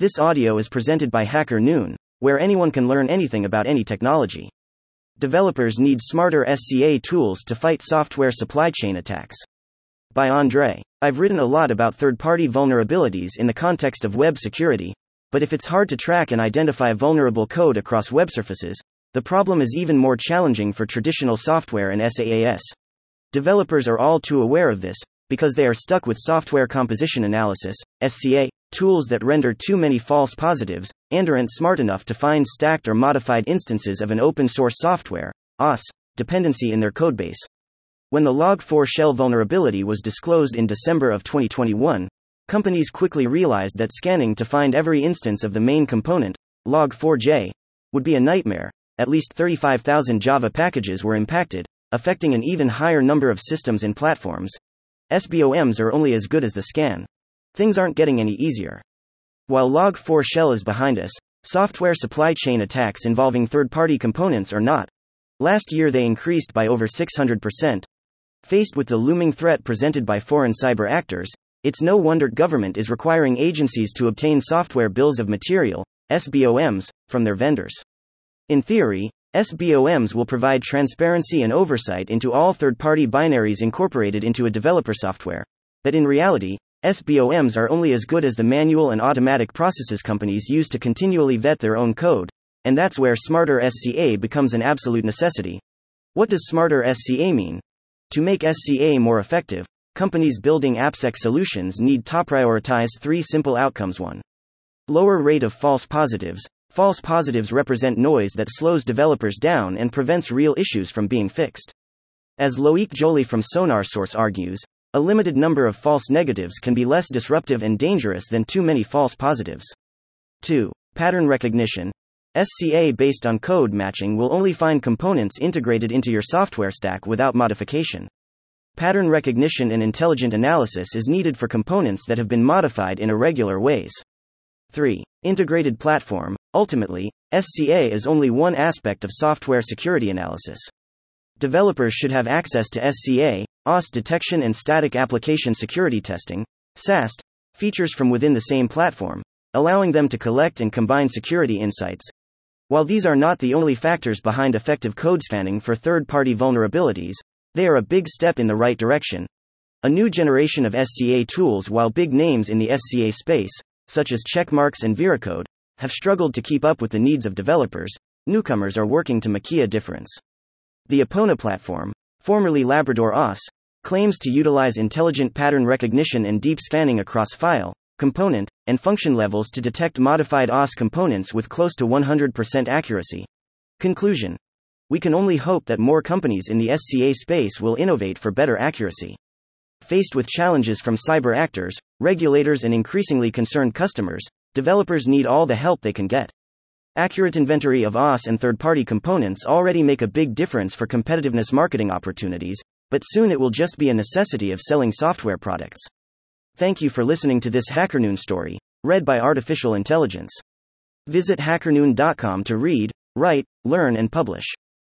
This audio is presented by Hacker Noon, where anyone can learn anything about any technology. Developers need smarter SCA tools to fight software supply chain attacks. By Andre. I've written a lot about third party vulnerabilities in the context of web security, but if it's hard to track and identify vulnerable code across web surfaces, the problem is even more challenging for traditional software and SaaS. Developers are all too aware of this, because they are stuck with software composition analysis, SCA, tools that render too many false positives, and aren't smart enough to find stacked or modified instances of an open source software, OSS, dependency in their codebase. When the Log4Shell vulnerability was disclosed in December of 2021, companies quickly realized that scanning to find every instance of the main component, Log4j, would be a nightmare. At least 35,000 Java packages were impacted, affecting an even higher number of systems and platforms. SBOMs are only as good as the scan. Things aren't getting any easier. While Log4Shell is behind us, software supply chain attacks involving third party components are not. Last year they increased by over 600%. Faced with the looming threat presented by foreign cyber actors, it's no wonder government is requiring agencies to obtain software bills of material, SBOMs, from their vendors. In theory, SBOMs will provide transparency and oversight into all third party binaries incorporated into a developer software. But in reality, SBOMs are only as good as the manual and automatic processes companies use to continually vet their own code, and that's where smarter SCA becomes an absolute necessity. What does smarter SCA mean? To make SCA more effective, companies building AppSec solutions need to prioritize three simple outcomes 1. Lower rate of false positives. False positives represent noise that slows developers down and prevents real issues from being fixed. As Loic Joly from SonarSource argues, a limited number of false negatives can be less disruptive and dangerous than too many false positives. 2. Pattern recognition. SCA based on code matching will only find components integrated into your software stack without modification. Pattern recognition and intelligent analysis is needed for components that have been modified in irregular ways. 3. Integrated platform. Ultimately, SCA is only one aspect of software security analysis. Developers should have access to SCA, OSS detection and static application security testing, SAST, features from within the same platform, allowing them to collect and combine security insights. While these are not the only factors behind effective code scanning for third party vulnerabilities, they are a big step in the right direction. A new generation of SCA tools, while big names in the SCA space, such as Checkmarx and Veracode, have struggled to keep up with the needs of developers, newcomers are working to make a difference. The Apona platform, formerly Labrador OSS, claims to utilize intelligent pattern recognition and deep scanning across file, component, and function levels to detect modified OSS components with close to 100% accuracy. Conclusion We can only hope that more companies in the SCA space will innovate for better accuracy. Faced with challenges from cyber actors, regulators, and increasingly concerned customers, developers need all the help they can get. Accurate inventory of OSS and third party components already make a big difference for competitiveness marketing opportunities, but soon it will just be a necessity of selling software products. Thank you for listening to this HackerNoon story, read by Artificial Intelligence. Visit hackernoon.com to read, write, learn, and publish.